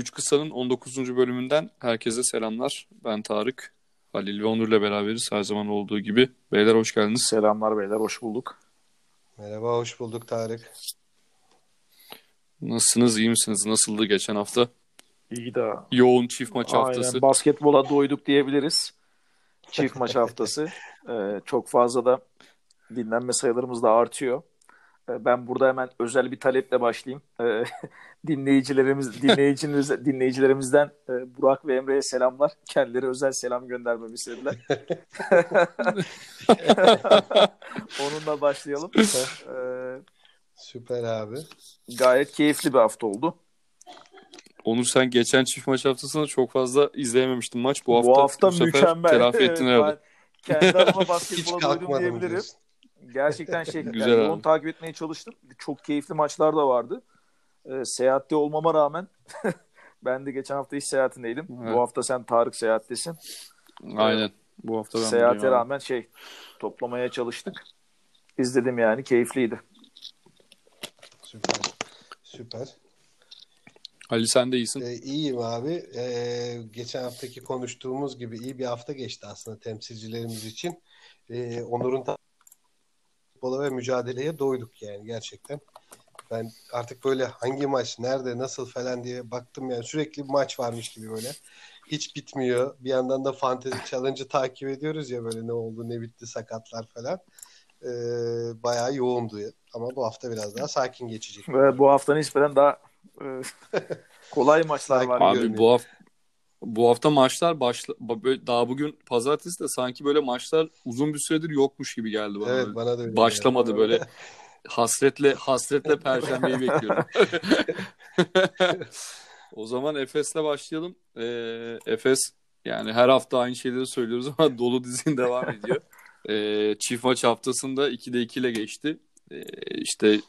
Üç Kısa'nın 19. bölümünden herkese selamlar. Ben Tarık, Halil ve Onur'la beraberiz her zaman olduğu gibi. Beyler hoş geldiniz. Selamlar beyler, hoş bulduk. Merhaba, hoş bulduk Tarık. Nasılsınız, iyi misiniz? Nasıldı geçen hafta? İyi de. Yoğun çift maç Aynen, haftası. basketbola doyduk diyebiliriz. Çift maç haftası. Ee, çok fazla da dinlenme sayılarımız da artıyor. Ee, ben burada hemen özel bir taleple başlayayım. Ee, dinleyicilerimiz, dinleyicimiz, dinleyicilerimizden e, Burak ve Emre'ye selamlar. Kendileri özel selam göndermemi istediler. Onunla başlayalım. Ee, Süper abi. gayet keyifli bir hafta oldu. Onur sen geçen çift maç haftasında çok fazla izleyememiştin maç. Bu hafta, Bu hafta sefer mükemmel. telafi ettin Evet, herhalde. ben kendi adıma basketbola doydum diyebilirim. diyorsun. Gerçekten şey, Güzel yani abi. yoğun takip etmeye çalıştım. Çok keyifli maçlar da vardı. Ee, seyahatte olmama rağmen ben de geçen hafta iş seyahatindeydim. Evet. Bu hafta sen Tarık seyahattesin. Aynen. Bu hafta ben Seyahate abi. rağmen şey toplamaya çalıştık. İzledim yani keyifliydi. Süper. Süper. Ali sen de iyisin. Ee, iyiyim abi. Ee, geçen haftaki konuştuğumuz gibi iyi bir hafta geçti aslında temsilcilerimiz için. Ee, Onur'un futbola ve mücadeleye doyduk yani gerçekten. Ben artık böyle hangi maç, nerede, nasıl falan diye baktım yani sürekli bir maç varmış gibi böyle. Hiç bitmiyor. Bir yandan da Fantasy Challenge'ı takip ediyoruz ya böyle ne oldu, ne bitti, sakatlar falan. Ee, bayağı yoğundu. Ama bu hafta biraz daha sakin geçecek. Ve bu hafta nispeten daha e, kolay maçlar var. Abi görünüyor. bu hafta bu hafta maçlar başla daha bugün pazartesi de sanki böyle maçlar uzun bir süredir yokmuş gibi geldi bana. Evet Böyle bana da öyle Başlamadı geldi. böyle hasretle hasretle perşembeyi bekliyorum. o zaman Efes'le başlayalım. Ee, Efes yani her hafta aynı şeyleri söylüyoruz ama dolu dizin devam ediyor. Ee, çift maç haftasında 2'de 2 ile geçti. Ee, işte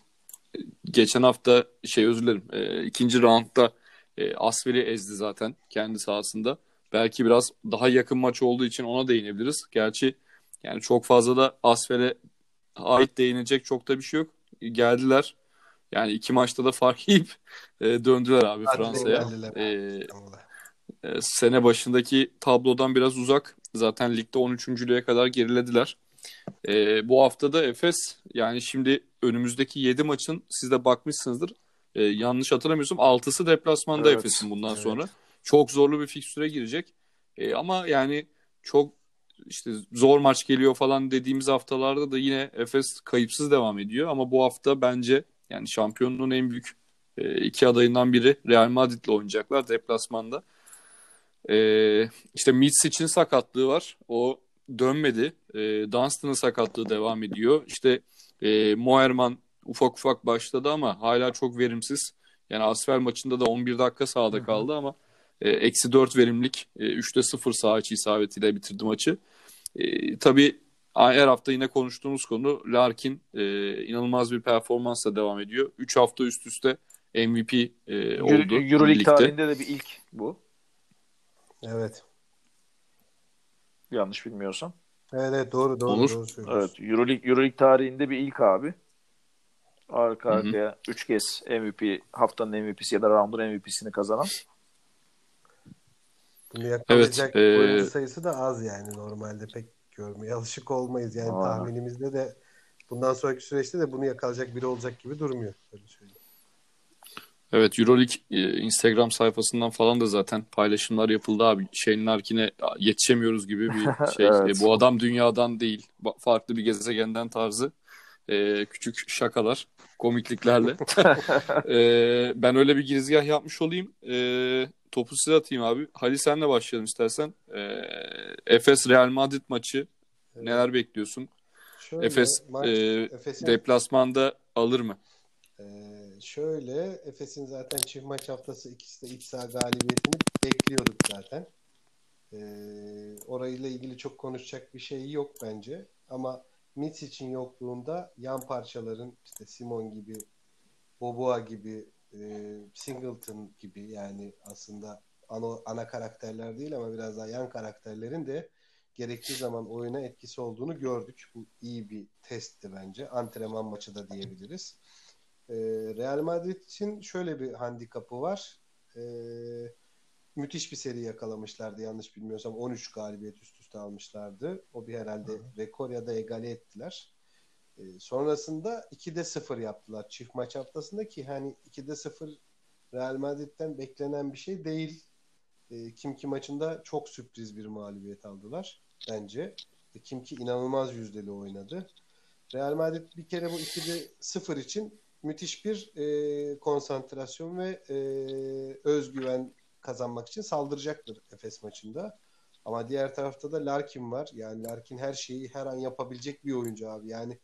geçen hafta şey özür dilerim. Ee, ikinci roundda e, Asvel'i ezdi zaten kendi sahasında. Belki biraz daha yakın maç olduğu için ona değinebiliriz. Gerçi yani çok fazla da Asvel'e ait değinecek çok da bir şey yok. Geldiler. Yani iki maçta da fark yiyip e, döndüler abi Fransa'ya. E, e, sene başındaki tablodan biraz uzak. Zaten ligde 13.lüğe kadar gerilediler. E, bu hafta da Efes yani şimdi önümüzdeki 7 maçın siz de bakmışsınızdır. E, yanlış hatırlamıyorsam 6'sı deplasmanda Evet, Efes'in bundan evet. sonra. Çok zorlu bir fikstüre girecek. E, ama yani çok işte zor maç geliyor falan dediğimiz haftalarda da yine Efes kayıpsız devam ediyor. Ama bu hafta bence yani şampiyonluğun en büyük e, iki adayından biri Real Madrid'le oynayacaklar deplasmanda. E, işte Mitsic'in sakatlığı var. O dönmedi. E, Dunstan'ın sakatlığı devam ediyor. İşte e, Moerman ufak ufak başladı ama hala çok verimsiz. Yani Asfer maçında da 11 dakika sahada kaldı ama e, eksi 4 verimlilik e, 3'te 0 saha içi isabetiyle bitirdi maçı. E, tabii her hafta yine konuştuğumuz konu Larkin e, inanılmaz bir performansla devam ediyor. 3 hafta üst üste MVP e, oldu. Euro- Euroleague tarihinde de bir ilk bu. Evet. Yanlış bilmiyorsam. Evet, evet doğru doğru Olur. doğru söylüyorsun. Evet, Euroleague, Euroleague tarihinde bir ilk abi. Arka arkaya 3 kez MVP, haftanın MVP'si ya da round'un MVP'sini kazanan. Bunu yakalayacak Evet, e, oyuncu sayısı da az yani normalde pek görmeye alışık olmayız. Yani Aa. tahminimizde de bundan sonraki süreçte de bunu yakalayacak biri olacak gibi durmuyor. Öyle söyleyeyim. Evet Euroleague e, Instagram sayfasından falan da zaten paylaşımlar yapıldı abi. Shane Larkin'e yetişemiyoruz gibi bir şey. Evet. Bu adam dünyadan değil. Farklı bir gezegenden tarzı. e, küçük şakalar, komikliklerle. E, ben öyle bir girizgah yapmış olayım. E, topu size atayım abi. Halil senle başlayalım istersen. E, Efes Real Madrid maçı Evet. neler bekliyorsun? Şöyle, Efes maç, e, Efes'in, deplasmanda alır mı? e, şöyle Efes'in zaten çift maç haftası ikisi de iç saha galibiyetini bekliyorduk zaten. E, orayla ilgili çok konuşacak bir şey yok bence. Ama Mitch için yokluğunda yan parçaların işte Simon gibi, Boboa gibi, e, Singleton gibi yani aslında ana, ana karakterler değil ama biraz daha yan karakterlerin de gerektiği zaman oyuna etkisi olduğunu gördük. Bu iyi bir testti bence. Antrenman maçı da diyebiliriz. Ee, Real Madrid için şöyle bir handikapı var. e, müthiş bir seri yakalamışlardı yanlış bilmiyorsam 13 galibiyet üst üste almışlardı. O bir herhalde Hı. rekor ya da egale ettiler. E, sonrasında 2'de 0 yaptılar çift maç haftasında ki hani 2'de 0 Real Madrid'den beklenen bir şey değil. E, Kimki maçında çok sürpriz bir mağlubiyet aldılar bence. E, Kimki inanılmaz yüzdeli oynadı. Real Madrid bir kere bu 2'de 0 için müthiş bir e, konsantrasyon ve e, özgüven kazanmak için saldıracaktır Efes maçında. Ama diğer tarafta da Larkin var. Yani Larkin her şeyi her an yapabilecek bir oyuncu abi. Yani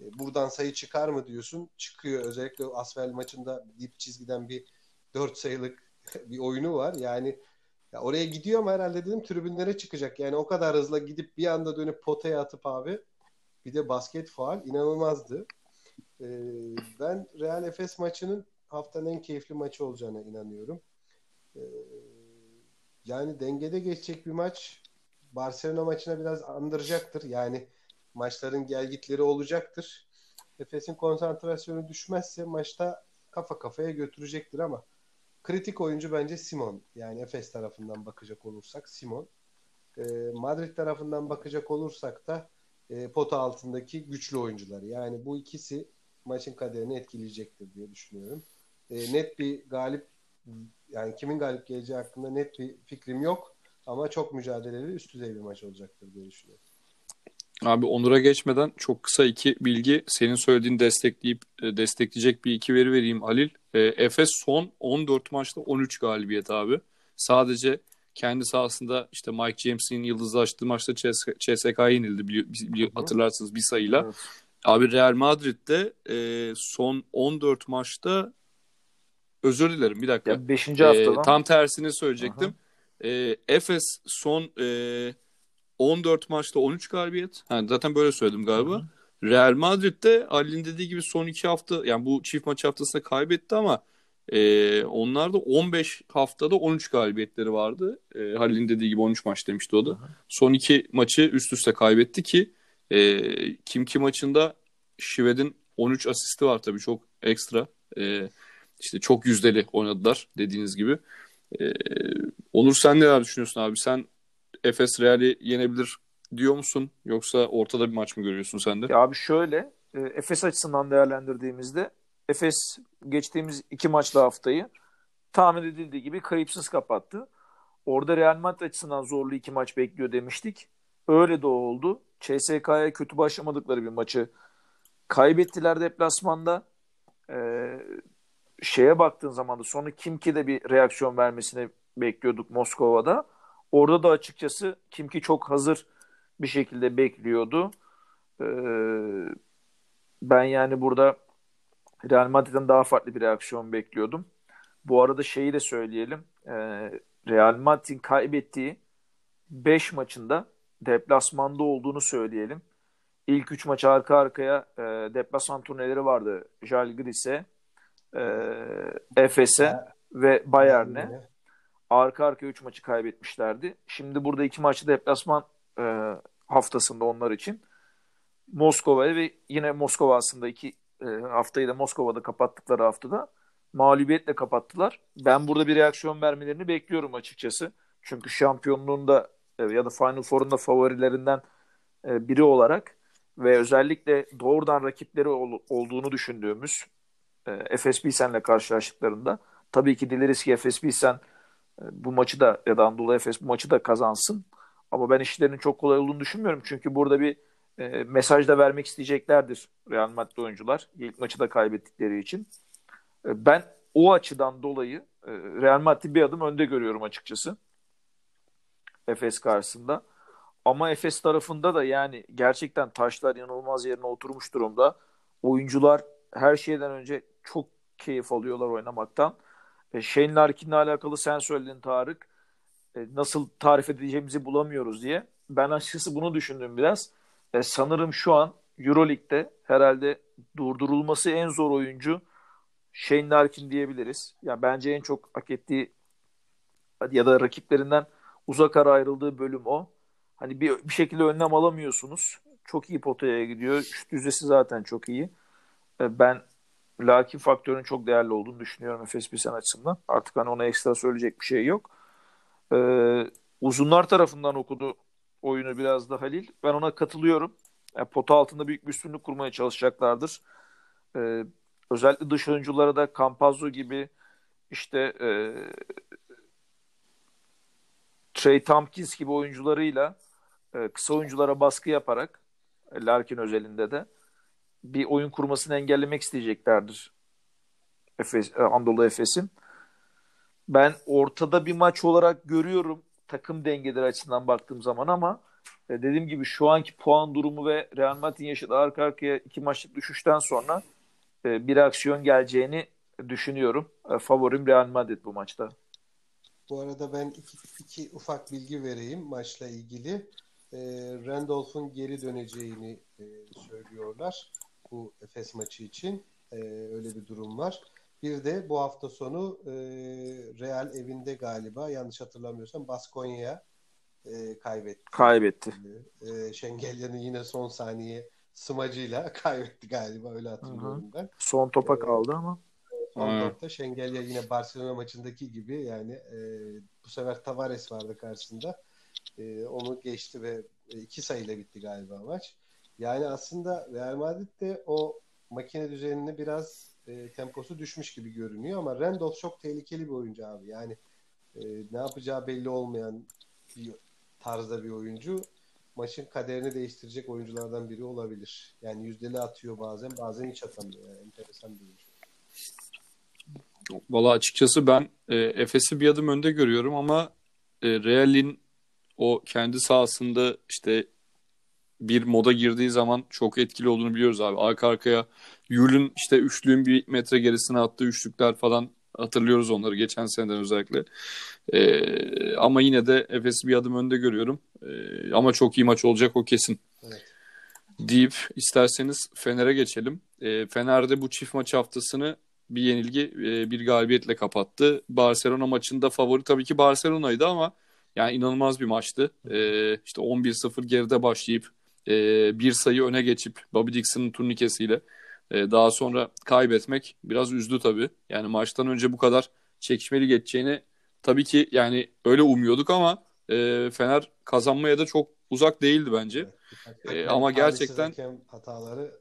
e, buradan sayı çıkar mı diyorsun? Çıkıyor. Özellikle Asvel maçında dip çizgiden bir 4 sayılık bir oyunu var. Yani ya oraya gidiyor ama herhalde dedim tribünlere çıkacak. Yani o kadar hızla gidip bir anda dönüp potaya atıp abi bir de basket faal inanılmazdı. Ee, ben Real Efes maçının haftanın en keyifli maçı olacağına inanıyorum. Ee, yani dengede geçecek bir maç Barcelona maçına biraz andıracaktır. Yani maçların gelgitleri olacaktır. Efes'in konsantrasyonu düşmezse maçta kafa kafaya götürecektir ama kritik oyuncu bence Simon. Yani Efes tarafından bakacak olursak Simon. E, Madrid tarafından bakacak olursak da e, pota altındaki güçlü oyuncular. Yani bu ikisi maçın kaderini etkileyecektir diye düşünüyorum. E, net bir galip yani kimin galip geleceği hakkında net bir fikrim yok ama çok mücadeleli üst düzey bir maç olacaktır diye düşünüyorum. Abi Onur'a geçmeden çok kısa iki bilgi senin söylediğin destekleyip e, destekleyecek bir iki veri vereyim Halil. E, Efes son 14 maçta 13 galibiyet abi. Sadece kendi sahasında işte Mike James'in yıldızlaştığı maçta CSK'ya yenildi bili, bili, hatırlarsınız bir sayıyla. Evet. Abi Real Madrid'de e, son 14 maçta özür dilerim bir dakika. 5. haftada. E, tam tersini söyleyecektim. E, Efes son e, 14 maçta 13 galibiyet. Yani zaten böyle söyledim galiba. Hı-hı. Real Madrid'de Ali'nin dediği gibi son iki hafta yani bu çift maç haftasında kaybetti ama e, onlar da 15 haftada 13 galibiyetleri vardı. E, Halil'in dediği gibi 13 maç demişti o da. Hı-hı. Son iki maçı üst üste kaybetti ki e, Kim Kim maçında Şived'in 13 asisti var tabii çok ekstra. E, işte çok yüzdeli oynadılar dediğiniz gibi. E, Onur sen neler düşünüyorsun abi? Sen Efes Real'i yenebilir diyor musun? Yoksa ortada bir maç mı görüyorsun sen de? Ya abi şöyle e, Efes açısından değerlendirdiğimizde Efes geçtiğimiz iki maçlı haftayı tahmin edildiği gibi kayıpsız kapattı. Orada Real Madrid açısından zorlu iki maç bekliyor demiştik. Öyle de oldu. CSK'ya kötü başlamadıkları bir maçı kaybettiler deplasmanda. Ee, şeye baktığın zaman da sonra Kimki de bir reaksiyon vermesini bekliyorduk Moskova'da. Orada da açıkçası Kimki çok hazır bir şekilde bekliyordu. Ee, ben yani burada Real Madrid'den daha farklı bir reaksiyon bekliyordum. Bu arada şeyi de söyleyelim. Ee, Real Madrid'in kaybettiği 5 maçında deplasmanda olduğunu söyleyelim. İlk 3 maç arka arkaya e, deplasman turneleri vardı. Jalgiris'e, e, Efes'e ve Bayern'e arka arka 3 maçı kaybetmişlerdi. Şimdi burada iki maçı deplasman e, haftasında onlar için Moskova'ya ve yine Moskova aslında iki e, haftayı da Moskova'da kapattıkları haftada mağlubiyetle kapattılar. Ben burada bir reaksiyon vermelerini bekliyorum açıkçası. Çünkü şampiyonluğun da e, ya da Final Four'un da favorilerinden e, biri olarak ve özellikle doğrudan rakipleri ol, olduğunu düşündüğümüz e, Efes Pilsen'le karşılaştıklarında tabii ki dileriz ki Efes Pilsen e, bu maçı da ya da Anadolu Efes bu maçı da kazansın. Ama ben işlerinin çok kolay olduğunu düşünmüyorum. Çünkü burada bir e, mesaj da vermek isteyeceklerdir Real Madrid oyuncular. İlk maçı da kaybettikleri için. E, ben o açıdan dolayı e, Real Madrid'i bir adım önde görüyorum açıkçası. Efes karşısında. Ama Efes tarafında da yani gerçekten taşlar inanılmaz yerine oturmuş durumda. Oyuncular her şeyden önce çok keyif alıyorlar oynamaktan. E, Shane Larkin'le alakalı sen söyledin Tarık. E, nasıl tarif edeceğimizi bulamıyoruz diye. Ben açıkçası bunu düşündüm biraz. E, sanırım şu an Euroleague'de herhalde durdurulması en zor oyuncu Shane Larkin diyebiliriz. Yani bence en çok hak ettiği ya da rakiplerinden uzak ara ayrıldığı bölüm o. Hani bir, bir şekilde önlem alamıyorsunuz. Çok iyi potaya gidiyor. Şut yüzdesi zaten çok iyi. E, ben Lakin faktörün çok değerli olduğunu düşünüyorum Efes Pilsen açısından. Artık hani ona ekstra söyleyecek bir şey yok. Ee, uzunlar tarafından okudu oyunu biraz da Halil. Ben ona katılıyorum. Yani pota altında büyük bir üstünlük kurmaya çalışacaklardır. Ee, özellikle dış oyunculara da Campazzo gibi işte e, Trey Tompkins gibi oyuncularıyla e, kısa oyunculara baskı yaparak e, Larkin özelinde de bir oyun kurmasını engellemek isteyeceklerdir. Efes, e, Anadolu Efes'in. Ben ortada bir maç olarak görüyorum takım dengeleri açısından baktığım zaman ama e, dediğim gibi şu anki puan durumu ve Real Madrid'in yaşadığı arka arkaya iki maçlık düşüşten sonra e, bir aksiyon geleceğini düşünüyorum. Favorim Real Madrid bu maçta. Bu arada ben iki, iki ufak bilgi vereyim maçla ilgili. E, Randolph'un geri döneceğini e, söylüyorlar bu Efes maçı için. E, öyle bir durum var. Bir de bu hafta sonu e, Real evinde galiba yanlış hatırlamıyorsam Baskonya'ya e, kaybetti. Kaybetti. E, Şengelya'nın yine son saniye smacıyla kaybetti galiba öyle hatırlıyorum Hı-hı. ben. Son topa kaldı ama. Son hmm. topta Şengelya yine Barcelona maçındaki gibi yani e, bu sefer Tavares vardı karşısında. E, onu geçti ve e, iki sayıyla bitti galiba maç. Yani aslında Real Madrid de o makine düzenine biraz e, temposu düşmüş gibi görünüyor ama Randolph çok tehlikeli bir oyuncu abi. Yani e, ne yapacağı belli olmayan bir tarzda bir oyuncu. Maçın kaderini değiştirecek oyunculardan biri olabilir. Yani yüzdeli atıyor bazen, bazen hiç atamıyor. Yani enteresan bir oyuncu. Valla açıkçası ben e, Efes'i bir adım önde görüyorum ama e, Real'in o kendi sahasında işte bir moda girdiği zaman çok etkili olduğunu biliyoruz abi. Arka arkaya Yul'ün işte üçlüğün bir metre gerisine attığı üçlükler falan hatırlıyoruz onları geçen seneden özellikle. Ee, ama yine de Efes'i bir adım önde görüyorum. Ee, ama çok iyi maç olacak o kesin. Evet. Deyip isterseniz Fener'e geçelim. Ee, Fener'de bu çift maç haftasını bir yenilgi e, bir galibiyetle kapattı. Barcelona maçında favori tabii ki Barcelona'ydı ama yani inanılmaz bir maçtı. Ee, işte 11-0 geride başlayıp e, bir sayı öne geçip Bobby Dixon'ın turnikesiyle e, daha sonra kaybetmek biraz üzdü tabii. Yani maçtan önce bu kadar çekişmeli geçeceğini tabii ki yani öyle umuyorduk ama e, Fener kazanmaya da çok uzak değildi bence. Evet, e, ama gerçekten hataları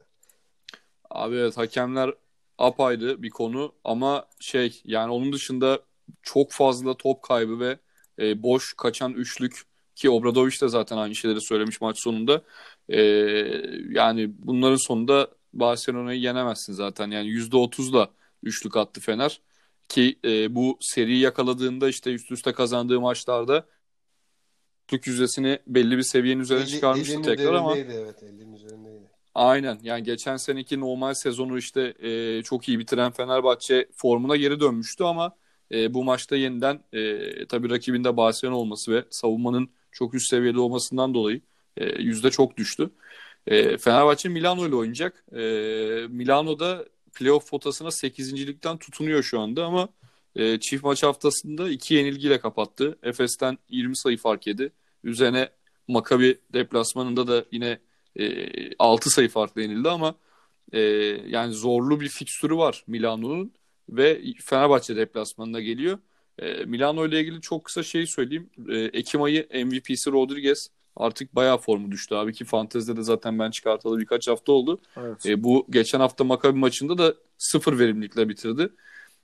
abi evet hakemler apayrı bir konu ama şey yani onun dışında çok fazla top kaybı ve e, boş kaçan üçlük ki Obradoviç de zaten aynı şeyleri söylemiş maç sonunda. E, yani bunların sonunda Barcelona'yı yenemezsin zaten. Yani %30'la üçlük attı Fener. Ki e, bu seriyi yakaladığında işte üst üste kazandığı maçlarda üçlük yüzdesini belli bir seviyenin üzerine çıkarmıştı tekrar ama. Evet, 50'nin üzerindeydi. Aynen yani geçen seneki normal sezonu işte e, çok iyi bitiren Fenerbahçe formuna geri dönmüştü ama e, bu maçta yeniden e, tabii rakibinde Barcelona olması ve savunmanın çok üst seviyede olmasından dolayı e, yüzde çok düştü. E, Fenerbahçe Milano ile oynayacak. E, Milano'da playoff potasına 8.likten tutunuyor şu anda ama e, çift maç haftasında iki yenilgiyle kapattı. Efes'ten 20 sayı fark yedi. Üzerine Makabi deplasmanında da yine e, 6 sayı farklı yenildi ama e, yani zorlu bir fikstürü var Milano'nun ve Fenerbahçe deplasmanına geliyor. E, Milano ile ilgili çok kısa şey söyleyeyim. E, Ekim ayı MVP'si Rodriguez artık bayağı formu düştü abi ki fantezide de zaten ben çıkartalı birkaç hafta oldu. Evet. E, bu geçen hafta Makabi maçında da sıfır verimlilikle bitirdi.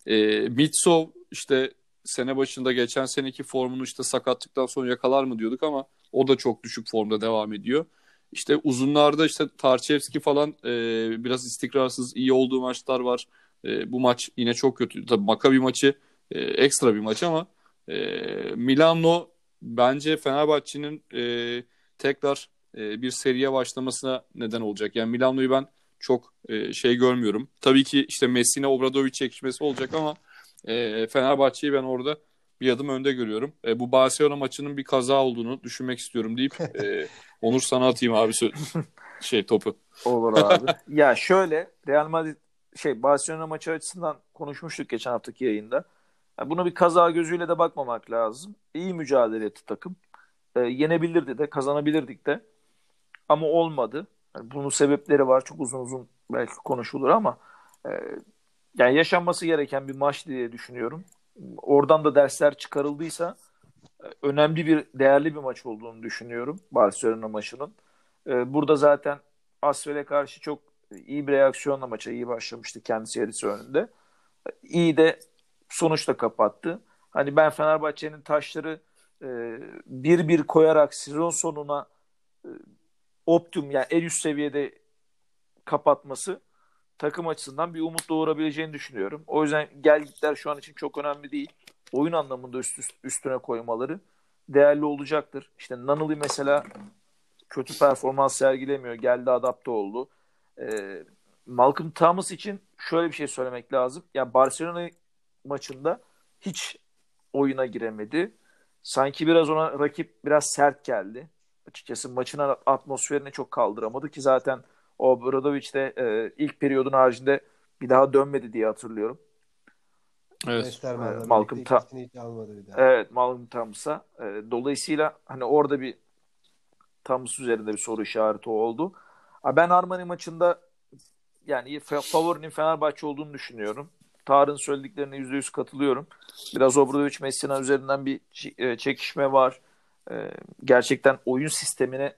E, Mitsov işte sene başında geçen seneki formunu işte sakatlıktan sonra yakalar mı diyorduk ama o da çok düşük formda devam ediyor. İşte uzunlarda işte Tarçevski falan e, biraz istikrarsız iyi olduğu maçlar var. E, bu maç yine çok kötü. Tabii Makabi maçı e, ekstra bir maç ama e, Milano bence Fenerbahçe'nin e, tekrar e, bir seriye başlamasına neden olacak. Yani Milano'yu ben çok e, şey görmüyorum. Tabii ki işte Messina Obradovic çekişmesi olacak ama e, Fenerbahçe'yi ben orada bir adım önde görüyorum. E, bu Barcelona maçının bir kaza olduğunu düşünmek istiyorum deyip e, Onur sana atayım abi şey topu. Olur abi. ya şöyle Real Madrid şey Barcelona maçı açısından konuşmuştuk geçen haftaki yayında. Yani buna bir kaza gözüyle de bakmamak lazım. İyi mücadele etti takım. E, yenebilirdi de kazanabilirdik de. Ama olmadı. Yani bunun sebepleri var. Çok uzun uzun belki konuşulur ama e, yani yaşanması gereken bir maç diye düşünüyorum. Oradan da dersler çıkarıldıysa önemli bir, değerli bir maç olduğunu düşünüyorum Barcelona maçının. Ee, burada zaten Asfel'e karşı çok iyi bir reaksiyonla maça iyi başlamıştı kendi serisi önünde. İyi de sonuçla kapattı. Hani ben Fenerbahçe'nin taşları e, bir bir koyarak sezon sonuna e, optimum yani en üst seviyede kapatması takım açısından bir umut doğurabileceğini düşünüyorum. O yüzden gel gitler şu an için çok önemli değil. Oyun anlamında üst, üst üstüne koymaları değerli olacaktır. İşte Nanılı mesela kötü performans sergilemiyor. Geldi adapte oldu. Ee, Malcolm Thomas için şöyle bir şey söylemek lazım. Ya yani Barcelona maçında hiç oyuna giremedi. Sanki biraz ona rakip biraz sert geldi. Açıkçası maçın atmosferini çok kaldıramadı ki zaten o Bradovic de e, ilk periyodun haricinde bir daha dönmedi diye hatırlıyorum. Evet. E, Malcolm Ta Evet, Malcolm Thomas'a. E, dolayısıyla hani orada bir Thomas üzerinde bir soru işareti oldu. Ben Armani maçında yani favorinin Fenerbahçe olduğunu düşünüyorum. Tarık'ın söylediklerine %100 katılıyorum. Biraz Obradovic Messina üzerinden bir e, çekişme var. E, gerçekten oyun sistemine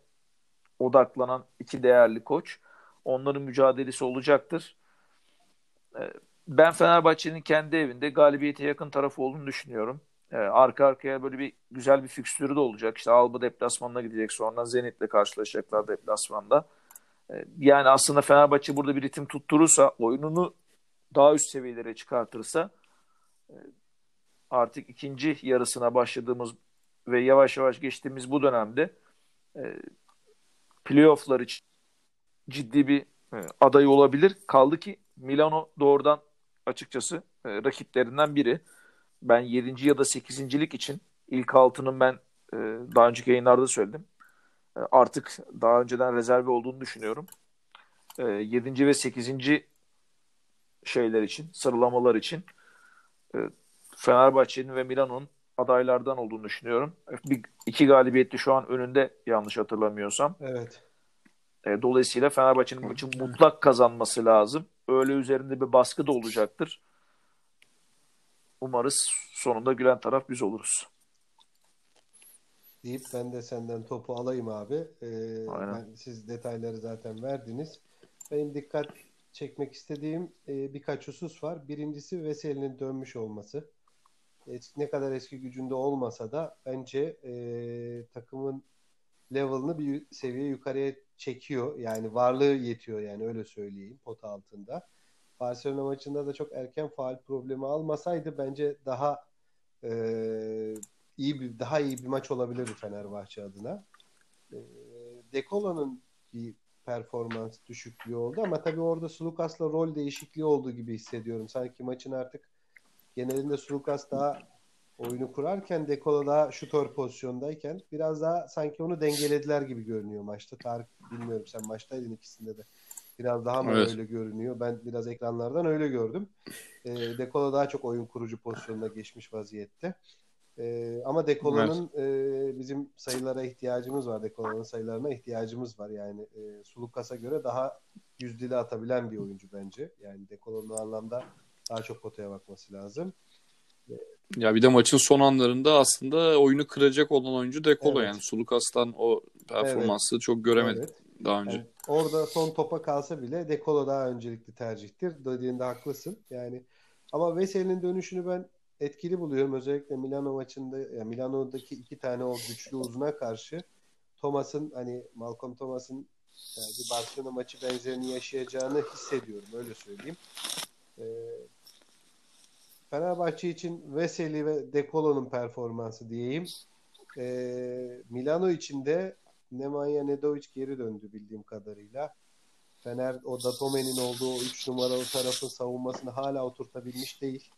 odaklanan iki değerli koç. Onların mücadelesi olacaktır. E, ben Fenerbahçe'nin kendi evinde galibiyete yakın tarafı olduğunu düşünüyorum. Arka arkaya böyle bir güzel bir fikstürü de olacak. İşte Alba deplasmanına gidecek sonra Zenit'le karşılaşacaklar deplasmanda. Yani aslında Fenerbahçe burada bir ritim tutturursa, oyununu daha üst seviyelere çıkartırsa e, artık ikinci yarısına başladığımız ve yavaş yavaş geçtiğimiz bu dönemde e, playofflar için ciddi bir e, aday olabilir. Kaldı ki Milano doğrudan açıkçası rakiplerinden biri. Ben 7. ya da 8.lik için ilk altının ben daha önceki yayınlarda söyledim. Artık daha önceden rezerve olduğunu düşünüyorum. 7. ve 8 şeyler için, sıralamalar için e, Fenerbahçe'nin ve Milan'ın adaylardan olduğunu düşünüyorum. Bir, iki galibiyetli şu an önünde yanlış hatırlamıyorsam. Evet. E, dolayısıyla Fenerbahçe'nin maçı mutlak kazanması lazım. Öyle üzerinde bir baskı da olacaktır. Umarız sonunda gülen taraf biz oluruz. Deyip ben de senden topu alayım abi. Ee, ben, siz detayları zaten verdiniz. Benim dikkat çekmek istediğim e, birkaç husus var. Birincisi Veseli'nin dönmüş olması. Eski, ne kadar eski gücünde olmasa da bence e, takımın level'ını bir seviye yukarıya çekiyor. Yani varlığı yetiyor yani öyle söyleyeyim pot altında. Barcelona maçında da çok erken faal problemi almasaydı bence daha e, iyi bir daha iyi bir maç olabilirdi Fenerbahçe adına. E, Dekola'nın bir performans düşüklüğü oldu ama tabii orada Sulukas'la rol değişikliği olduğu gibi hissediyorum. Sanki maçın artık genelinde Sulukas daha oyunu kurarken Dekola daha şutör pozisyondayken biraz daha sanki onu dengelediler gibi görünüyor maçta. Tarık bilmiyorum sen maçtaydın ikisinde de. Biraz daha mı evet. öyle görünüyor? Ben biraz ekranlardan öyle gördüm. E, Dekola daha çok oyun kurucu pozisyonuna geçmiş vaziyette. E, ama Dekola'nın evet. e, bizim sayılara ihtiyacımız var. Dekola'nın sayılarına ihtiyacımız var. Yani e, Sulukas'a göre daha yüzdeli atabilen bir oyuncu bence. Yani Dekola'nın anlamda daha çok potaya bakması lazım. Ya bir de maçın son anlarında aslında oyunu kıracak olan oyuncu Dekola evet. yani Sulukas'tan o performansı evet. çok göremedik evet. daha önce. Yani orada son topa kalsa bile Dekola daha öncelikli tercihtir. Dediğinde haklısın. Yani ama Veseli'nin dönüşünü ben etkili buluyorum. Özellikle Milano maçında yani Milano'daki iki tane o güçlü uzuna karşı Thomas'ın hani Malcolm Thomas'ın yani bir Barcelona maçı benzerini yaşayacağını hissediyorum. Öyle söyleyeyim. Ee, Fenerbahçe için Veseli ve Dekolo'nun performansı diyeyim. Ee, Milano için de Nemanja Nedovic geri döndü bildiğim kadarıyla. Fener o Datome'nin olduğu 3 numaralı tarafın savunmasını hala oturtabilmiş değil.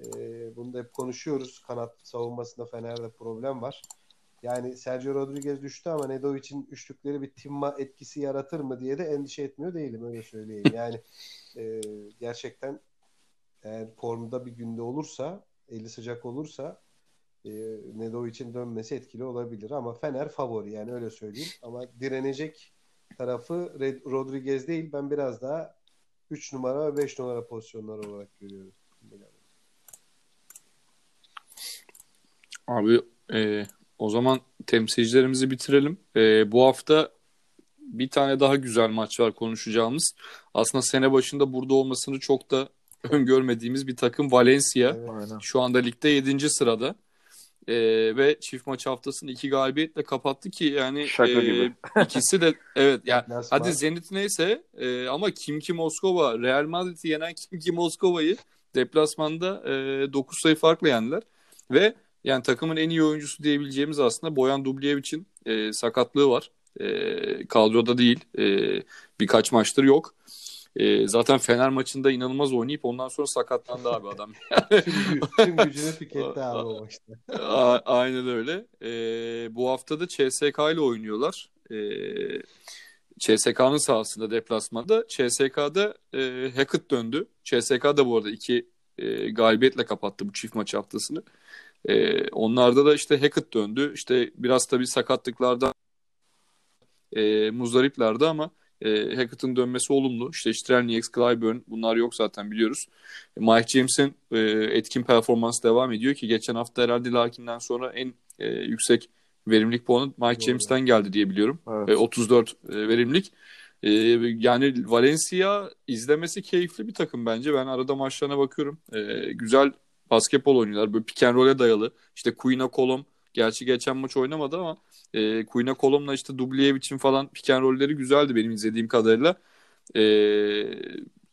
E, bunu da hep konuşuyoruz. Kanat savunmasında Fener'de problem var. Yani Sergio Rodriguez düştü ama Nedovic'in üçlükleri bir timma etkisi yaratır mı diye de endişe etmiyor değilim öyle söyleyeyim. Yani e, gerçekten eğer formda bir günde olursa, eli sıcak olursa e, Nedovic'in dönmesi etkili olabilir ama Fener favori yani öyle söyleyeyim. Ama direnecek tarafı Rodriguez değil ben biraz daha 3 numara ve 5 numara pozisyonlar olarak görüyorum. Abi e, o zaman temsilcilerimizi bitirelim. E, bu hafta bir tane daha güzel maç var konuşacağımız. Aslında sene başında burada olmasını çok da öngörmediğimiz bir takım Valencia. Evet. Şu anda ligde 7. sırada. E, ve çift maç haftasını iki galibiyetle kapattı ki yani Şaka e, gibi. ikisi de evet yani hadi Zenit neyse e, ama Kimki Moskova Real Madrid'i yenen Kimki Moskova'yı deplasmanda e, 9 sayı farkla yendiler ve yani takımın en iyi oyuncusu diyebileceğimiz aslında Boyan Dubljević'in e, sakatlığı var. E, kadroda değil. E, birkaç maçtır yok. E, zaten Fener maçında inanılmaz oynayıp ondan sonra sakatlandı abi adam. tüm, gü- tüm gücünü tüketti abi o maçta. A- Aynen öyle. E, bu hafta da CSK ile oynuyorlar. E, CSK'nın sahasında deplasmanda. CSK'da e, Hackett döndü. CSK da bu arada iki e, galibiyetle kapattı bu çift maç haftasını. E, onlarda da işte Hackett döndü. İşte biraz tabii sakatlıklarda e, muzdariplerdi ama e, Hackett'ın dönmesi olumlu. İşte Strelnieks, Clyburn bunlar yok zaten biliyoruz. E, Mike James'in e, etkin performansı devam ediyor ki geçen hafta herhalde Larkin'den sonra en e, yüksek verimlilik puanı Mike Doğru. James'ten geldi diye biliyorum. Evet. E, 34 e, verimlilik. E, yani Valencia izlemesi keyifli bir takım bence. Ben arada maçlarına bakıyorum. E, güzel basketbol oynuyorlar. Böyle pick and roll'e dayalı. İşte Queen'a Kolom gerçi geçen maç oynamadı ama e, Queen'a Kolom'la işte Dubljević'in falan pick and roll'leri güzeldi benim izlediğim kadarıyla. E,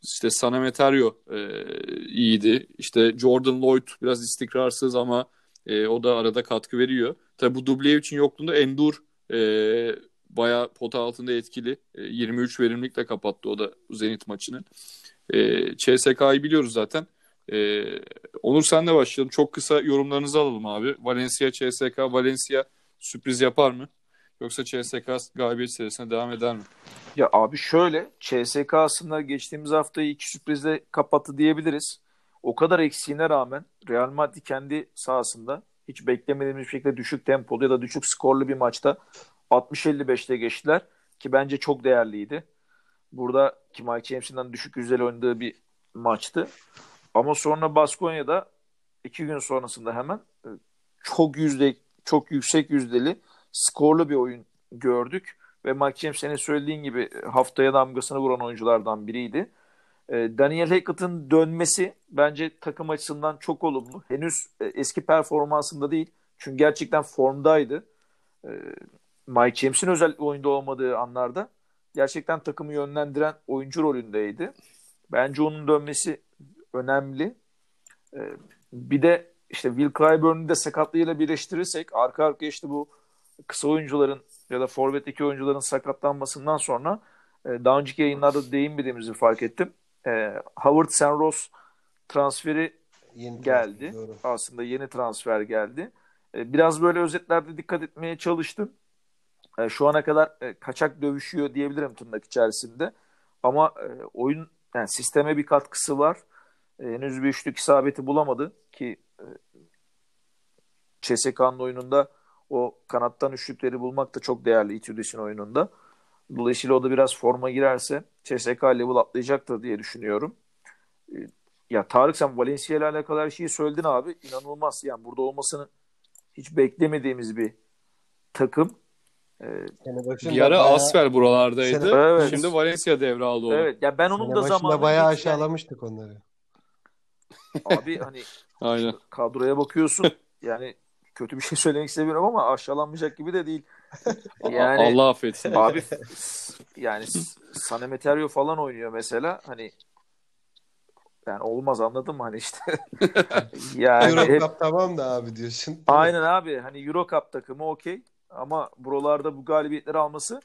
işte Sanameterio e, iyiydi. İşte Jordan Lloyd biraz istikrarsız ama e, o da arada katkı veriyor. Tabi bu Dubljević'in yokluğunda Endur e, bayağı pota altında etkili. E, 23 verimlilikle kapattı o da Zenit maçını. E, CSK'yı biliyoruz zaten. E, Onur senle başlayalım. Çok kısa yorumlarınızı alalım abi. Valencia, CSK, Valencia sürpriz yapar mı? Yoksa CSK galibiyet serisine devam eder mi? Ya abi şöyle CSK aslında geçtiğimiz haftayı iki sürprizle kapattı diyebiliriz. O kadar eksiğine rağmen Real Madrid kendi sahasında hiç beklemediğimiz şekilde düşük tempolu ya da düşük skorlu bir maçta 60-55'te geçtiler ki bence çok değerliydi. Burada ki Mike James'in düşük yüzdeli oynadığı bir maçtı. Ama sonra Baskonya'da iki gün sonrasında hemen e, çok yüzde çok yüksek yüzdeli skorlu bir oyun gördük. Ve James senin söylediğin gibi haftaya damgasını vuran oyunculardan biriydi. E, Daniel Hackett'ın dönmesi bence takım açısından çok olumlu. Henüz e, eski performansında değil. Çünkü gerçekten formdaydı. E, Mike James'in özel oyunda olmadığı anlarda gerçekten takımı yönlendiren oyuncu rolündeydi. Bence onun dönmesi önemli. E, bir de işte Will Clyburn'u de sakatlığıyla birleştirirsek arka arkaya işte bu kısa oyuncuların ya da forvetteki oyuncuların sakatlanmasından sonra e, daha önceki yayınlarda değinmediğimizi fark ettim. E, Howard Senros transferi Yeni geldi. transfer. Aslında yeni transfer geldi. E, biraz böyle özetlerde dikkat etmeye çalıştım. E, şu ana kadar e, kaçak dövüşüyor diyebilirim tırnak içerisinde. Ama e, oyun yani sisteme bir katkısı var. E, henüz bir üçlük isabeti bulamadı ki e, CSK'nın oyununda o kanattan üçlükleri bulmak da çok değerli Itudis'in oyununda. Dolayısıyla o da biraz forma girerse CSK level atlayacaktır diye düşünüyorum. E, ya Tarık sen Valencia ile alakalı her şeyi söyledin abi. İnanılmaz. Yani burada olmasını hiç beklemediğimiz bir takım. E, Sene başında Bir ara bayağı- Asfer buralardaydı. Sene- Evet. Şimdi Valencia devraldı onu. evet ya ben onun sene da zamanında bayağı aşağılamıştık onları. Abi hani Aynen. kadroya bakıyorsun yani kötü bir şey söylemek istemiyorum ama aşağılanmayacak gibi de değil. Yani Allah affetsin. abi yani Sanemeterio falan oynuyor mesela hani yani olmaz anladın mı hani işte yani Euro hep, Cup tamam da abi diyorsun. aynen abi hani Euro Cup takımı okey ama buralarda bu galibiyetleri alması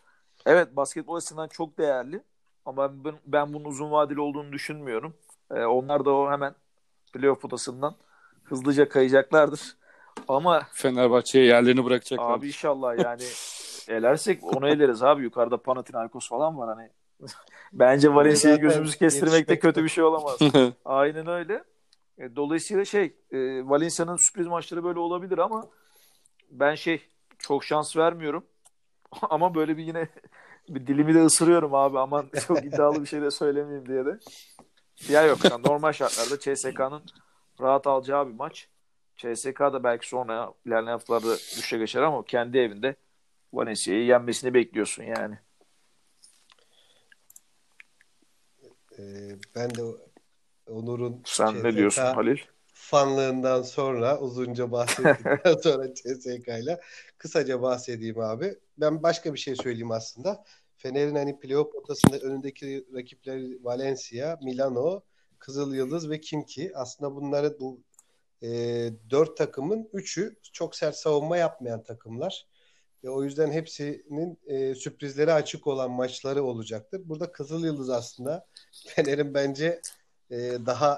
evet basketbol açısından çok değerli ama ben, ben bunun uzun vadeli olduğunu düşünmüyorum. Ee, onlar da o hemen playoff potasından hızlıca kayacaklardır. Ama Fenerbahçe'ye yerlerini bırakacaklar. Abi inşallah yani elersek onu eleriz abi. Yukarıda Panathinaikos falan var hani. Bence Valencia'yı gözümüzü kestirmek de yetişmek kötü bir şey olamaz. Aynen öyle. E, Dolayısıyla şey e, Valencia'nın sürpriz maçları böyle olabilir ama ben şey çok şans vermiyorum. ama böyle bir yine bir dilimi de ısırıyorum abi aman çok iddialı bir şey de söylemeyeyim diye de. Ya yok yani normal şartlarda CSK'nın rahat alacağı bir maç. CSK da belki sonra ilerleyen haftalarda düşe geçer ama kendi evinde Valencia'yı yenmesini bekliyorsun yani. Ee, ben de Onur'un Sen CSK ne diyorsun Halil? fanlığından sonra uzunca bahsettikten sonra CSK ile kısaca bahsedeyim abi. Ben başka bir şey söyleyeyim aslında. Fener'in hani playoff potasında önündeki rakipleri Valencia, Milano, Kızıl Yıldız ve Kimki. Aslında bunları bu e, dört takımın üçü çok sert savunma yapmayan takımlar. E, o yüzden hepsinin e, sürprizleri açık olan maçları olacaktır. Burada Kızıl Yıldız aslında Fener'in bence e, daha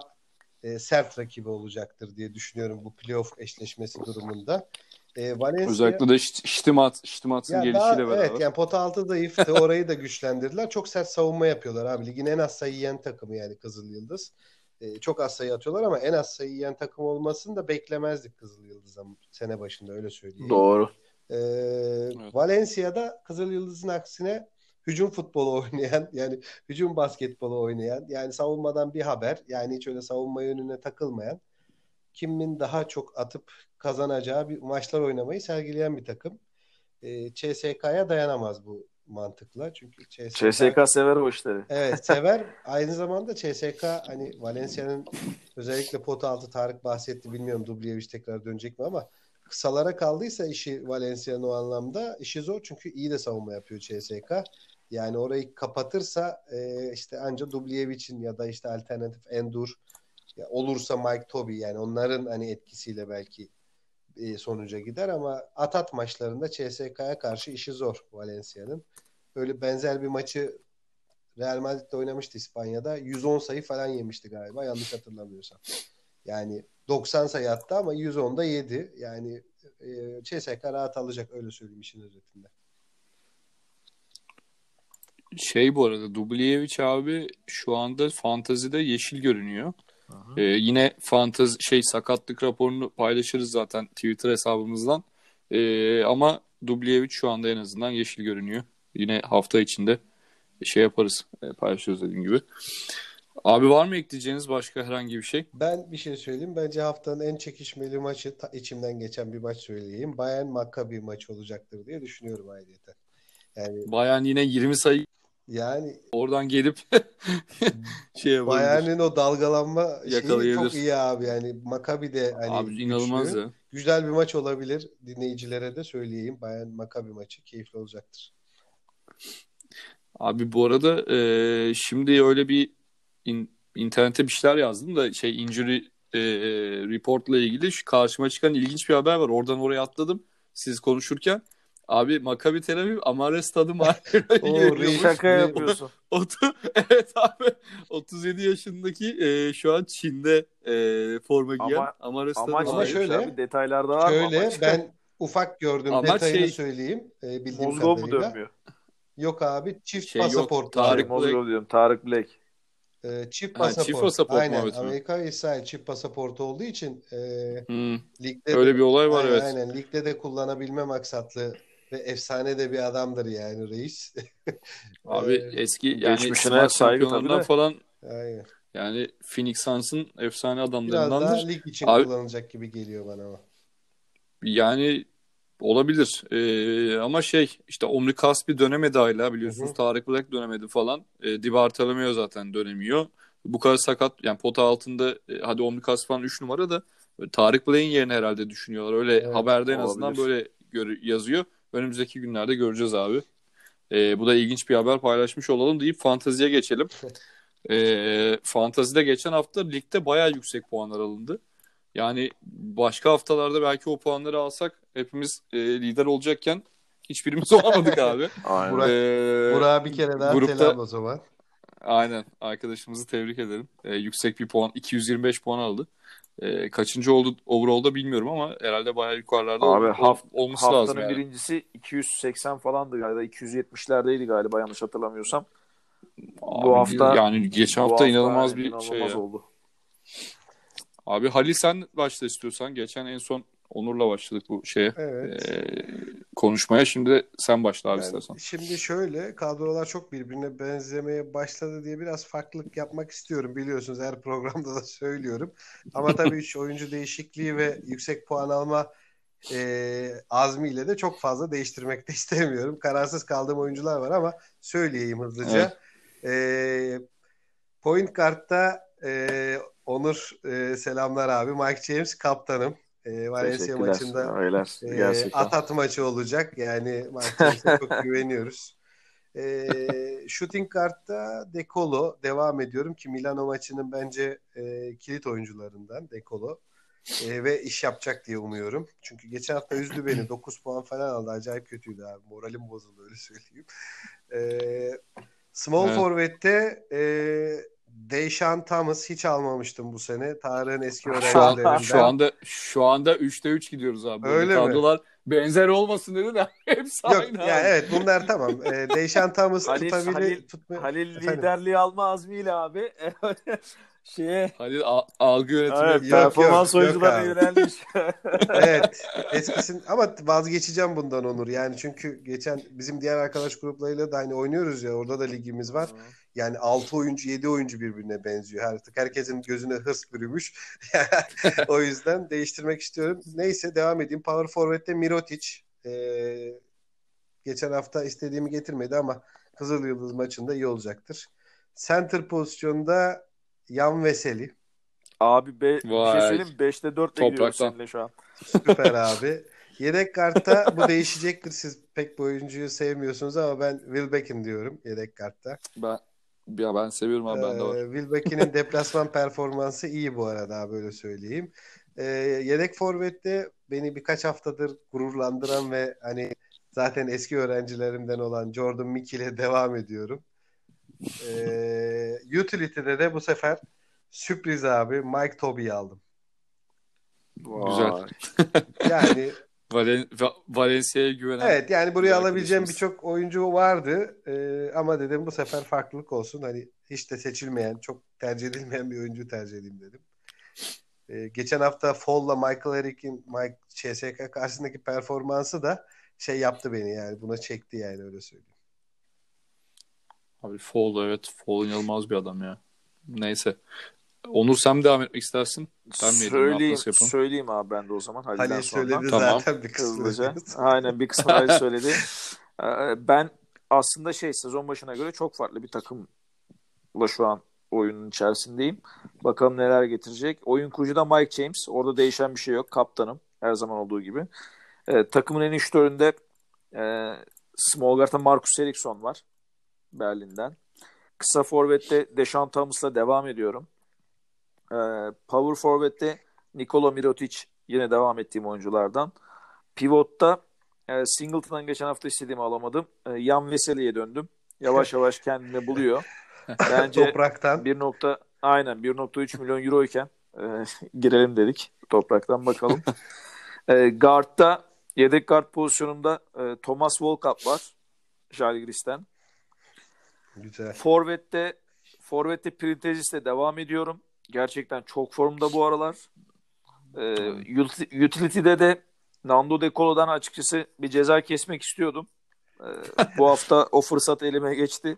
e, sert rakibi olacaktır diye düşünüyorum bu playoff eşleşmesi durumunda. E, Valencia, Özellikle de Ştimat, Ştimat'ın ya gelişiyle daha, beraber. Evet yani pota altı zayıftı. Orayı da güçlendirdiler. Çok sert savunma yapıyorlar abi. Ligin en az sayı yiyen takımı yani Kızıl Yıldız. E, çok az sayı atıyorlar ama en az sayı yiyen takım olmasını da beklemezdik Kızıl Yıldız'a sene başında öyle söyleyeyim. Doğru. Ee, Valencia'da Kızıl Yıldız'ın aksine hücum futbolu oynayan yani hücum basketbolu oynayan yani savunmadan bir haber yani hiç öyle savunma yönüne takılmayan kimin daha çok atıp kazanacağı bir maçlar oynamayı sergileyen bir takım. Ee, CSK'ya dayanamaz bu mantıkla. Çünkü CSK, CSK sever o işleri. Evet sever. Aynı zamanda CSK hani Valencia'nın özellikle pot altı Tarık bahsetti. Bilmiyorum Dubljevic tekrar dönecek mi ama kısalara kaldıysa işi Valencia'nın o anlamda işi zor. Çünkü iyi de savunma yapıyor CSK. Yani orayı kapatırsa e, işte anca Dubljevic'in ya da işte alternatif Endur olursa Mike Toby yani onların hani etkisiyle belki e, sonuca gider ama Atat maçlarında CSK'ya karşı işi zor Valencia'nın. Böyle benzer bir maçı Real Madrid'de oynamıştı İspanya'da. 110 sayı falan yemişti galiba yanlış hatırlamıyorsam. Yani 90 sayı attı ama 110'da yedi. Yani e, CSK rahat alacak öyle söyleyeyim işin özetinde. Şey bu arada Dubljevic abi şu anda fantazide yeşil görünüyor. Ee, yine fantezi şey sakatlık raporunu paylaşırız zaten Twitter hesabımızdan. Ee, ama Dubljevic şu anda en azından yeşil görünüyor. Yine hafta içinde şey yaparız. E, paylaşıyoruz dediğim gibi. Abi var mı ekleyeceğiniz başka herhangi bir şey? Ben bir şey söyleyeyim. Bence haftanın en çekişmeli maçı ta, içimden geçen bir maç söyleyeyim. Bayern Maccabi maçı olacaktır diye düşünüyorum ayrıca. Yani Bayern yine 20 sayı yani oradan gelip şey. Bayern'in o dalgalanma şeyi çok iyi abi. Yani Maccabi de hani Abi inanılmaz güçlü. ya. Güzel bir maç olabilir. Dinleyicilere de söyleyeyim. Bayern Maccabi maçı keyifli olacaktır. Abi bu arada e, şimdi öyle bir in- internete bir şeyler yazdım da şey injury e, reportla ilgili şu karşıma çıkan ilginç bir haber var. Oradan oraya atladım siz konuşurken. Abi Maccabi Tel Aviv Amare Stadı Mario'yu Şaka yapıyorsun. Otu- evet abi 37 yaşındaki e, şu an Çin'de e, forma giyen Ama- Amare Stadı Amaç Ama şöyle- abi? Detaylarda var mı Şöyle amaç? ben ufak gördüm Ama detayını şey- söyleyeyim. E, bildiğim Mozgov mu dönmüyor? Yok abi çift Şey yok, pasaport Tarık var. Blake. Mozgov diyorum. Tarık Black. Ee, çift Ha, pasaport. çift pasaport Aynen. muhabbeti? Amerika ve İsrail çift pasaportu olduğu için e, Hmm, ligde öyle de, bir olay var aynen, evet. aynen ligde de kullanabilme maksatlı ve efsane de bir adamdır yani reis. Abi Ee, eski yani geçmişine saygı tabii falan aynen. yani Phoenix Suns'ın efsane Biraz daha adamlarındandır. lig için Abi- kullanılacak gibi geliyor bana ama. Yani olabilir. Ee, ama şey işte Omri Kaspi dönemedi hala biliyorsunuz. Hı hı. Tarık Black dönemedi falan. Ee, Di Bartolomeo zaten dönemiyor. Bu kadar sakat yani pota altında e, hadi Omri Kaspi falan 3 numara da e, Tarık Black'in yerine herhalde düşünüyorlar. Öyle Evet, haberde en azından olabilir. böyle gör- yazıyor. Önümüzdeki günlerde göreceğiz abi. Ee, bu da ilginç bir haber paylaşmış olalım deyip fanteziye geçelim. Ee, fantazide geçen hafta ligde bayağı yüksek puanlar alındı. Yani başka haftalarda belki o puanları alsak hepimiz e, lider olacakken hiçbirimiz olamadık abi. Aynen. Burak- Ee, Burak'a bir kere daha grupta- selam o zaman. Aynen. Arkadaşımızı tebrik ederim. Ee, yüksek bir puan. 225 puan aldı. Ee, kaçıncı oldu overall'da bilmiyorum ama herhalde bayağı yukarılarda Abi ol- haft- olması Haftanın lazım yani. birincisi 280 falandı galiba. 270'lerdeydi galiba yanlış hatırlamıyorsam. Abi, bu hafta- yani geçen Bu hafta inanılmaz yani bir inanılmaz şey ya. oldu. Abi Halil sen başla istiyorsan. Geçen en son Onur'la başladık bu şeye Evet. e, konuşmaya. Şimdi sen başla abi Ben istersen. şimdi şöyle kadrolar çok birbirine benzemeye başladı diye biraz farklılık yapmak istiyorum. Biliyorsunuz her programda da söylüyorum. Ama tabii 3 oyuncu değişikliği ve yüksek puan alma e, azmiyle de çok fazla değiştirmek de istemiyorum. Kararsız kaldığım oyuncular var ama söyleyeyim hızlıca. E, point guard'da e, Onur e, selamlar abi. Mike James kaptanım. E, Valencia maçında Öyler. e. Atat maçı olacak. Yani Martinez'e çok güveniyoruz. E, shooting guard'da Dekolo devam ediyorum ki Milano maçının bence e, kilit oyuncularından Dekolo. E, ve iş yapacak diye umuyorum. Çünkü geçen hafta üzdü beni. 9 puan falan aldı. Acayip kötüydü abi. Moralim bozuldu öyle söyleyeyim. E, small Evet. forvet'te e, Deşan Thomas hiç almamıştım bu sene. Tarık'ın eski Şu, an, öğrencilerinden. şu anda şu anda 3'te 3 gidiyoruz abi. Böyle Öyle mi? Kadrolar benzer olmasın dedi de hepsi Yok aynı ya abi. evet bunlar tamam. E, Deşan Thomas Halil- tutabilir. Halil- tutma- Halil Efendim? liderliği alma azmiyle abi şeye Halil a- algı yönetimi evet. Yok, performans oyuncularına yönelmiş. evet. Eskisin ama vazgeçeceğim bundan Onur. Yani çünkü geçen bizim diğer arkadaş gruplarıyla da aynı oynuyoruz ya. Orada da ligimiz var. Yani 6 oyuncu 7 oyuncu birbirine benziyor. Artık herkesin gözüne hırs bürümüş. o yüzden değiştirmek istiyorum. Neyse devam edeyim. Power Forward'de Mirotic. Ee, geçen hafta istediğimi getirmedi ama Kızıl Yıldız maçında iyi olacaktır. Center pozisyonda Yan Veseli. Abi be, bir şey Vay. söyleyeyim 5'te 4'te gidiyoruz seninle şu an. Süper abi. Yedek kartta bu değişecektir. Siz pek bu oyuncuyu sevmiyorsunuz ama ben Wilbekin diyorum yedek kartta. Ben ya ben seviyorum abi ben de var. Ee, Wilbekin'in deplasman performansı iyi bu arada abi, böyle söyleyeyim. Ee, yedek forvette beni birkaç haftadır gururlandıran ve hani zaten eski öğrencilerimden olan Jordan Mickey ile devam ediyorum. Ee, utility'de de bu sefer sürpriz abi Mike Toby'yi aldım. Güzel. Yani Valen Va- Valencia'ya güvenen Evet yani buraya alabileceğim birçok oyuncu vardı Ee, ama dedim bu sefer farklılık olsun. Hani hiç de seçilmeyen, çok tercih edilmeyen bir oyuncu tercih edeyim dedim. Ee, geçen hafta Fall'la Michael Eric'in Mike CSK karşısındaki performansı da şey yaptı beni yani buna çekti yani öyle söyleyeyim. Abi Fall evet. Fall inanılmaz bir adam ya. Neyse. Onur sen mi devam etmek istersin? Ben mi söyleyeyim, söyleyeyim abi ben de o zaman Halil'den Halil sonra. söyledi Tamam. zaten bir kısmını. Hızlıca. Aynen bir kısmını Halil söyledi. Ben aslında şey sezon başına göre çok farklı bir takımla şu an oyunun içerisindeyim. Bakalım neler getirecek. Oyun kurucu da Mike James. Orada değişen bir şey yok. Kaptanım. Her zaman olduğu gibi. Ee, takımın en üst önünde e, Small Guard'da Marcus Eriksson var. Berlin'den. Kısa Forvet'te Deşan Thomas'la devam ediyorum. Ee, Power Forvet'te Nikola Mirotic yine devam ettiğim oyunculardan. Pivot'ta e, Singleton'dan geçen hafta istediğimi alamadım. E, Yan Veseli'ye döndüm. Yavaş yavaş kendini buluyor. Bence Topraktan. bir nokta aynen 1.3 milyon euro iken e, girelim dedik. Topraktan bakalım. e, guard'da yedek guard pozisyonunda e, Thomas Volkap var. Žalgiris'ten. Güzel. Forvet'te Forvet'te Printezis'le devam ediyorum. Gerçekten çok formda bu aralar. Ee, util- utility'de de Nando De Colo'dan açıkçası bir ceza kesmek istiyordum. Ee, bu hafta o fırsat elime geçti.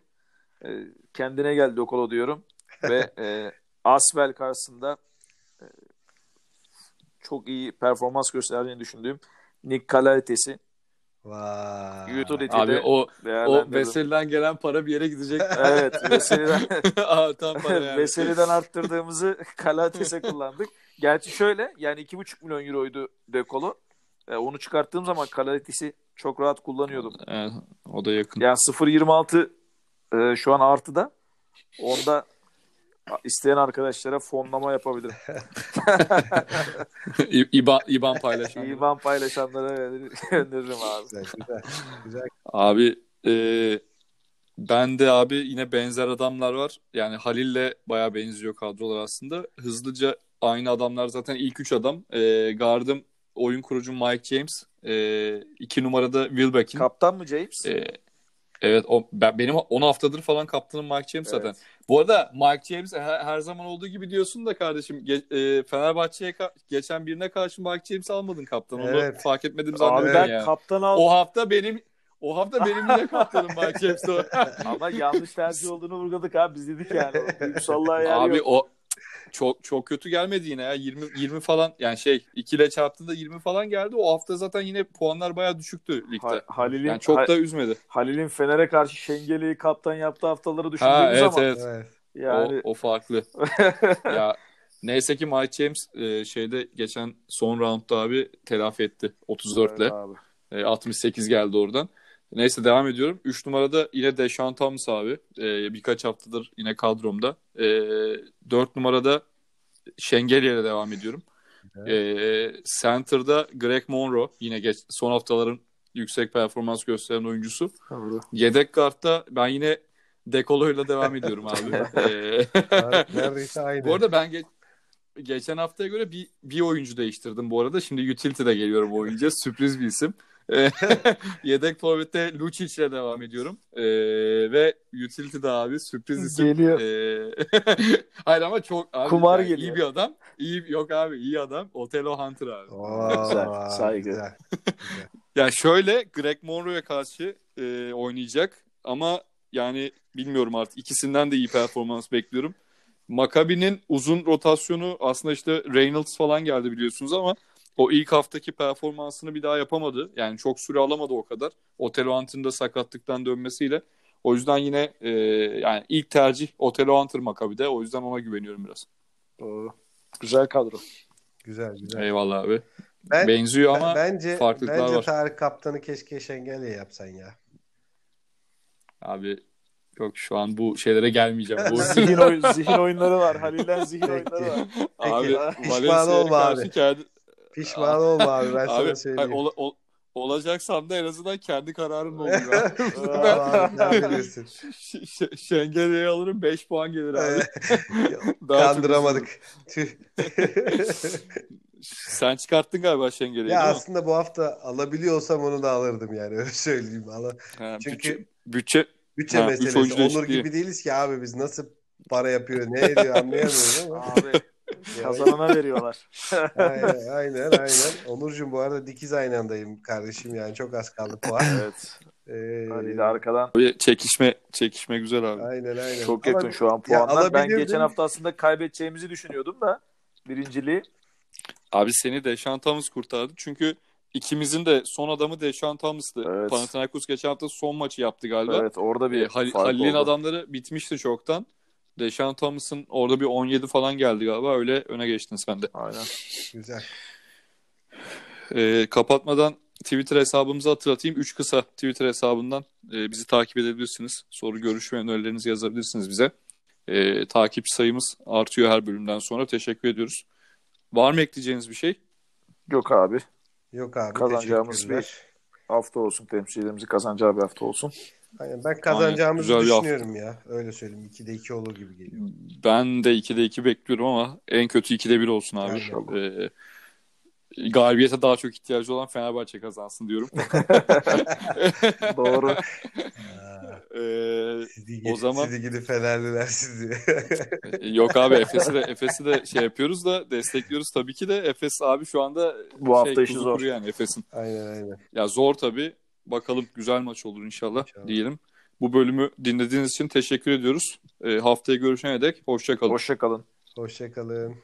Ee, kendine geldi De Colo diyorum. Ve e, Asvel karşısında e, çok iyi performans gösterdiğini düşündüğüm Nick Kalarites'i Vay. Utility'de Abi o o. Veseli'den gelen para bir yere gidecek. Evet, Veseli'den Aa, tam para yani. Veseli'den arttırdığımızı Kalates'e kullandık. Gerçi şöyle yani 2,5 milyon euroydu dekolu. E, onu çıkarttığım zaman Kalates'i çok rahat kullanıyordum. Evet, o da yakın. Yani 0.26 e, şu an artıda. Onda isteyen arkadaşlara fonlama yapabilirim. İban, İban paylaşan. İban paylaşanlara gönderirim abi. Güzel, güzel. güzel. Abi e, ben de abi yine benzer adamlar var. Yani Halil'le bayağı benziyor kadrolar aslında. Hızlıca aynı adamlar zaten ilk üç adam. E, Guard'ım oyun kurucu Mike James. E, iki numarada Wilbekin. Kaptan mı James? E, Evet o ben, benim 10 haftadır falan kaptanım Mike James zaten. Evet. Bu arada Mike James her, her zaman olduğu gibi diyorsun da kardeşim ge- e, Fenerbahçe'ye ka- geçen birine karşı Mike James almadın kaptan. Onu Evet. fark etmedim Abi zannediyorum ben ya. kaptan al O hafta benim o hafta benim yine kaptanım Mike James. ama yanlış tercih olduğunu vurguladık abi biz dedik yani. Duygusallığa yer Abi yok. o çok çok kötü gelmedi yine ya. 20 20 falan yani şey 2 ile çarptığında 20 falan geldi. O hafta zaten yine puanlar bayağı düşüktü ligde. Ha- Halil'in Yani çok Ha- da üzmedi. Halil'in Fener'e karşı Şengeli'yi kaptan yaptığı haftaları Ha düşündüğümüz evet zaman evet. Evet. yani O, o farklı. ya neyse ki Mike James e, şeyde geçen son roundda abi telafi etti 34 ile. Evet abi. E, 68 geldi oradan. Neyse devam ediyorum. 3 numarada yine Deshaun Thomas abi. E, birkaç haftadır yine kadromda. E, 4 numarada Şengeli ile devam ediyorum. E, center'da Greg Monroe yine geç, son haftaların yüksek performans gösteren oyuncusu. Doğru. Yedek kartta ben yine Dekolo'yla devam ediyorum abi. E, Neredeyse aynı. bu arada ben ge- geçen haftaya göre bir, bir oyuncu değiştirdim bu arada. Şimdi Utility'de geliyorum bu oyuncuya. Sürpriz bir isim. Ee, Yedek forvette Lucic ile devam ediyorum. Ee, ve Utility'de abi sürpriz isim. Geliyor. Ee, Hayır ama çok abi, Kumar yani geliyor. iyi bir adam. İyi yok abi iyi adam. Otelo Hunter abi. Oo, Güzel, saygı. güzel. Ya şöyle Greg Monroe'ya karşı e, oynayacak ama yani bilmiyorum artık ikisinden de iyi performans bekliyorum. Maccabi'nin uzun rotasyonu aslında işte Reynolds falan geldi biliyorsunuz ama o ilk haftaki performansını bir daha yapamadı. Yani çok süre alamadı o kadar. Otelo Hunter'ın da sakatlıktan dönmesiyle. O yüzden yine e, yani ilk tercih Otelo Hunter Maccabi'de. O yüzden ona güveniyorum biraz. Doğru. Güzel kadro. Güzel güzel. Eyvallah abi. Ben- Benziyor ama Ben- bence farklılıklar bence var. Tarık Kaptan'ı keşke Şengel'e yapsan ya. abi yok şu an bu şeylere gelmeyeceğim. Bu zihin, oyun, zihin oyunları var. Halil'den zihin Peki. oyunları var. Abi Pişman Valencia'ya olma karşı abi. kendi... Pişman olma abi ben Abi sana hayır, söyleyeyim. ola- ol- olacaksam da en azından kendi kararım olur. abi. Tamam abi, sen bilirsin. Ş- Ş- Şengeli'ye alırım 5 puan gelir abi. Daha Kandıramadık. Sen çıkarttın galiba Şengeli'yi ya değil mi? aslında bu hafta alabiliyorsam onu da alırdım yani öyle söyleyeyim. Ala- Ha, çünkü- bütçe, bütçe Ha, meselesi. Onur gibi değiliz ki abi biz nasıl para yapıyor ne ediyor anlayamıyoruz ama. Abi kazanana veriyorlar. aynen aynen aynen. Onurcuğum bu arada dikiz aynı andayım kardeşim yani çok az kaldı puan. evet. Ee, Halil arkadan bir çekişme çekişme güzel abi. aynen aynen. çok Ama yakın şu an ya puanlar. ben geçen hafta aslında kaybedeceğimizi düşünüyordum da birinciliği. Abi seni Deşan Thomas kurtardı. Çünkü ikimizin de son adamı Deşan Thomas'tı. Evet. Panathinaikos geçen hafta son maçı yaptı galiba. Evet orada bir E, Hal- Halil'in adamları bitmişti çoktan. Deşan Thomas'ın orada bir 17 falan geldi galiba. Öyle öne geçtin sen de. Aynen. Güzel. E, kapatmadan Twitter hesabımızı hatırlatayım. 3 kısa Twitter hesabından e, bizi takip edebilirsiniz. Soru, görüş ve önerilerinizi yazabilirsiniz bize. E, takipçi sayımız artıyor her bölümden sonra. Teşekkür ediyoruz. Var mı ekleyeceğiniz bir şey? Yok abi. Yok abi Kazanacağımız teşekkürler. Hafta olsun temsilcilerimizi kazanacağı bir hafta olsun. Aynen, ben kazanacağımızı hafta. düşünüyorum ya. Öyle söyleyeyim. 2'de 2 olur gibi geliyor. Ben de 2'de 2 bekliyorum ama en kötü 2'de 1 olsun abi. Aynen. E, galibiyete daha çok ihtiyacı olan Fenerbahçe kazansın diyorum. Doğru. Aa, E, sizi, O zaman- sizi gidip Fenerliler sizi. Yok abi Efes'i de Efes'i de şey yapıyoruz da destekliyoruz tabii ki de Efes abi şu anda Bu hafta şey, işi tuzu zor. yani Efes'in. aynen aynen. Ya zor tabii. Bakalım güzel maç olur inşallah, İnşallah. diyelim. Bu bölümü dinlediğiniz için teşekkür ediyoruz. Ee, haftaya görüşene dek hoşça kalın. Hoşça kalın. Hoşçakalın.